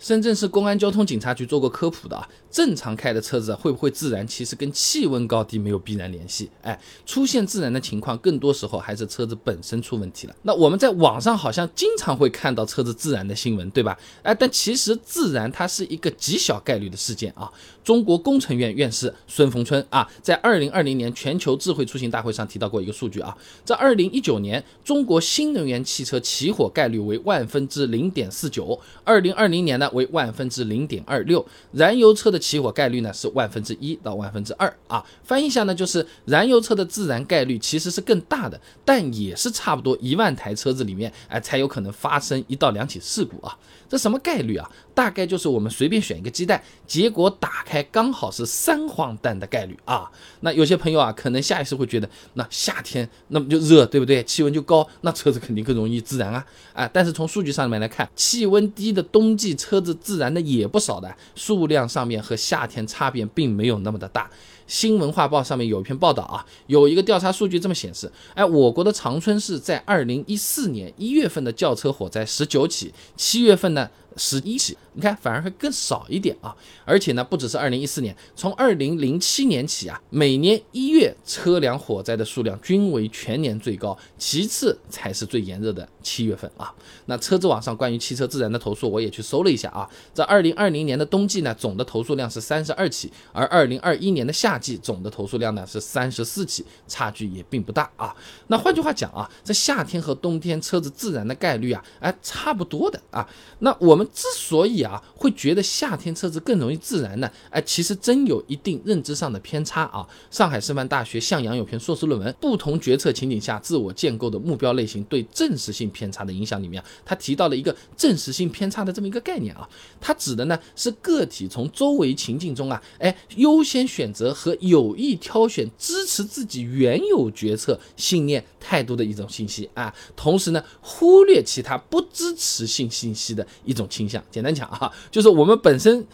深圳市公安交通警察局做过科普的啊，正常开的车子会不会自燃，其实跟气温高低没有必然联系。哎，出现自燃的情况，更多时候还是车子本身出问题了。那我们在网上好像经常会看到车子自燃的新闻，对吧？哎，但其实自燃它是一个极小概率的事件啊。中国工程院院士孙逢春啊，在二零二零年全球智慧出行大会上提到过一个数据啊，在二零一九年，中国新能源汽车起火概率为万分之零点四九，二零二零年呢？为万分之零点二六，燃油车的起火概率呢是万分之一到万分之二啊。翻译一下呢，就是燃油车的自燃概率其实是更大的，但也是差不多一万台车子里面哎才有可能发生一到两起事故啊。这什么概率啊？大概就是我们随便选一个鸡蛋，结果打开刚好是三黄蛋的概率啊。那有些朋友啊，可能下意识会觉得，那夏天那么就热，对不对？气温就高，那车子肯定更容易自燃啊啊！但是从数据上面来看，气温低的冬季车子自燃的也不少的，数量上面和夏天差别并没有那么的大。新文化报上面有一篇报道啊，有一个调查数据这么显示，哎，我国的长春市在二零一四年一月份的轿车火灾十九起，七月份呢？十一起，你看反而会更少一点啊！而且呢，不只是二零一四年，从二零零七年起啊，每年一月车辆火灾的数量均为全年最高，其次才是最炎热的七月份啊。那车子网上关于汽车自燃的投诉，我也去搜了一下啊，在二零二零年的冬季呢，总的投诉量是三十二起，而二零二一年的夏季总的投诉量呢是三十四起，差距也并不大啊。那换句话讲啊，在夏天和冬天车子自燃的概率啊，哎，差不多的啊。那我我们之所以啊会觉得夏天车子更容易自燃呢，哎，其实真有一定认知上的偏差啊。上海师范大学向阳有篇硕士论文《不同决策情景下自我建构的目标类型对真实性偏差的影响》里面，他提到了一个真实性偏差的这么一个概念啊。它指的呢是个体从周围情境中啊，哎，优先选择和有意挑选支持自己原有决策信念态度的一种信息啊，同时呢忽略其他不支持性信息的一种。倾向简单讲啊，就是我们本身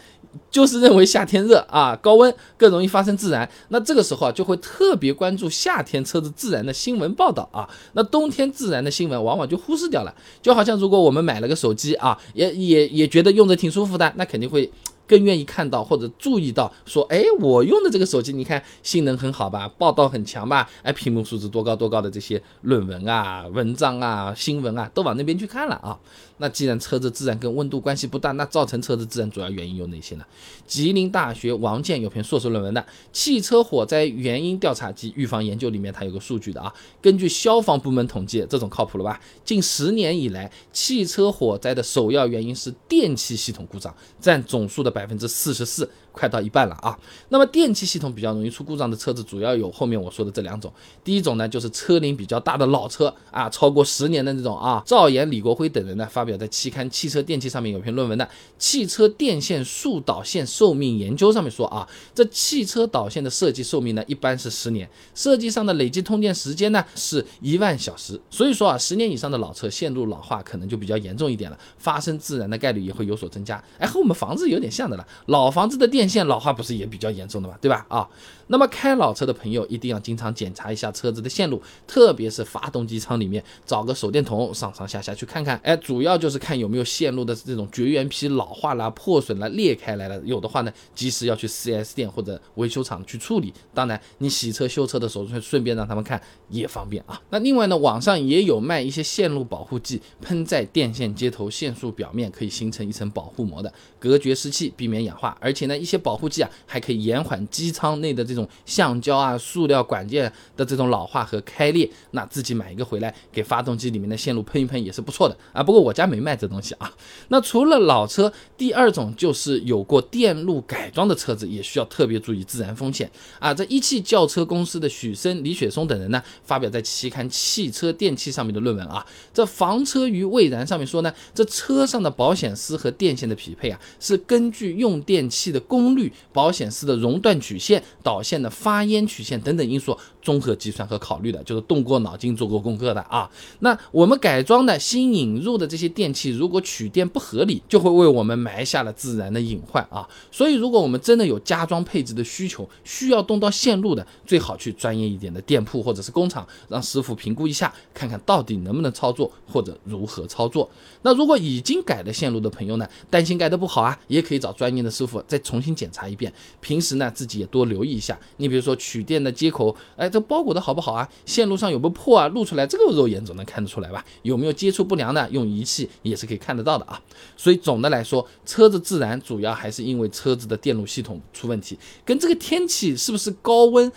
就是认为夏天热啊，高温更容易发生自燃，那这个时候啊就会特别关注夏天车子自燃的新闻报道啊，那冬天自燃的新闻往往就忽视掉了。就好像如果我们买了个手机啊，也也也觉得用着挺舒服的，那肯定会。更愿意看到或者注意到，说，哎，我用的这个手机，你看性能很好吧，报道很强吧，哎，屏幕素质多高多高的这些论文啊、文章啊、新闻啊，都往那边去看了啊。那既然车子自燃跟温度关系不大，那造成车子自燃主要原因有哪些呢？吉林大学王健有篇硕士论文的《汽车火灾原因调查及预防研究》里面，它有个数据的啊。根据消防部门统计，这种靠谱了吧？近十年以来，汽车火灾的首要原因是电气系统故障，占总数的。百分之四十四。快到一半了啊！那么电气系统比较容易出故障的车子，主要有后面我说的这两种。第一种呢，就是车龄比较大的老车啊，超过十年的那种啊。赵岩、李国辉等人呢，发表在期刊《汽车电器》上面有篇论文的《汽车电线束导线寿命研究》上面说啊，这汽车导线的设计寿命呢，一般是十年，设计上的累计通电时间呢是一万小时。所以说啊，十年以上的老车线路老化可能就比较严重一点了，发生自燃的概率也会有所增加。哎，和我们房子有点像老房子的电线老化不是也比较严重的嘛，对吧？啊，那么开老车的朋友一定要经常检查一下车子的线路，特别是发动机舱里面找个手电筒上上下下去看看，哎，主要就是看有没有线路的这种绝缘皮老化啦、破损了、裂开来了，有的话呢，及时要去 4S 店或者维修厂去处理。当然，你洗车修车的时候顺便让他们看也方便啊。那另外呢，网上也有卖一些线路保护剂，喷在电线接头线束表面，可以形成一层保护膜的，隔绝湿气，避免氧化，而且呢，一些保护剂。啊，还可以延缓机舱内的这这种橡胶啊、塑料管件的这种老化和开裂。那自己买一个回来，给发动机里面的线路喷一喷也是不错的啊。不过我家没卖这东西啊。那除了老车，第二种就是有过电路改装的车子，也需要特别注意自燃风险啊。这一汽轿车公司的许生、李雪松等人呢，发表在期刊《汽车电器》上面的论文啊，这房车与未燃上面说呢，这车上的保险丝和电线的匹配啊，是根据用电器的功率、保险丝的熔断曲线、导线的发烟曲线等等因素综合计算和考虑的，就是动过脑筋做过功课的啊。那我们改装的新引入的这些电器，如果取电不合理，就会为我们埋下了自燃的隐患啊。所以，如果我们真的有加装配置的需求，需要动到线路的，最好去专业一点的店铺或者是工厂，让师傅评估一下，看看到底能不能操作或者如何操作。那如果已经改了线路的朋友呢，担心改的不好啊，也可以找专业的师傅再重新检查一遍。平时呢，自己也多留意一下。你比如说取电的接口，哎，这包裹的好不好啊？线路上有没有破啊？露出来这个肉眼总能看得出来吧？有没有接触不良的？用仪器也是可以看得到的啊。所以总的来说，车子自燃主要还是因为车子的电路系统出问题，跟这个天气是不是高温？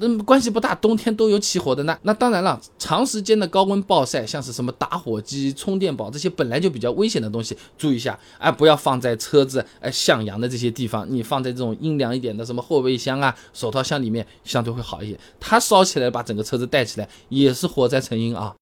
嗯，关系不大，冬天都有起火的呢。那当然了，长时间的高温暴晒，像是什么打火机、充电宝这些本来就比较危险的东西，注意一下，哎，不要放在车子哎向阳的这些地方，你放在这种阴凉一点的什么后备箱啊、手套箱里面，相对会好一些。它烧起来把整个车子带起来，也是火灾成因啊。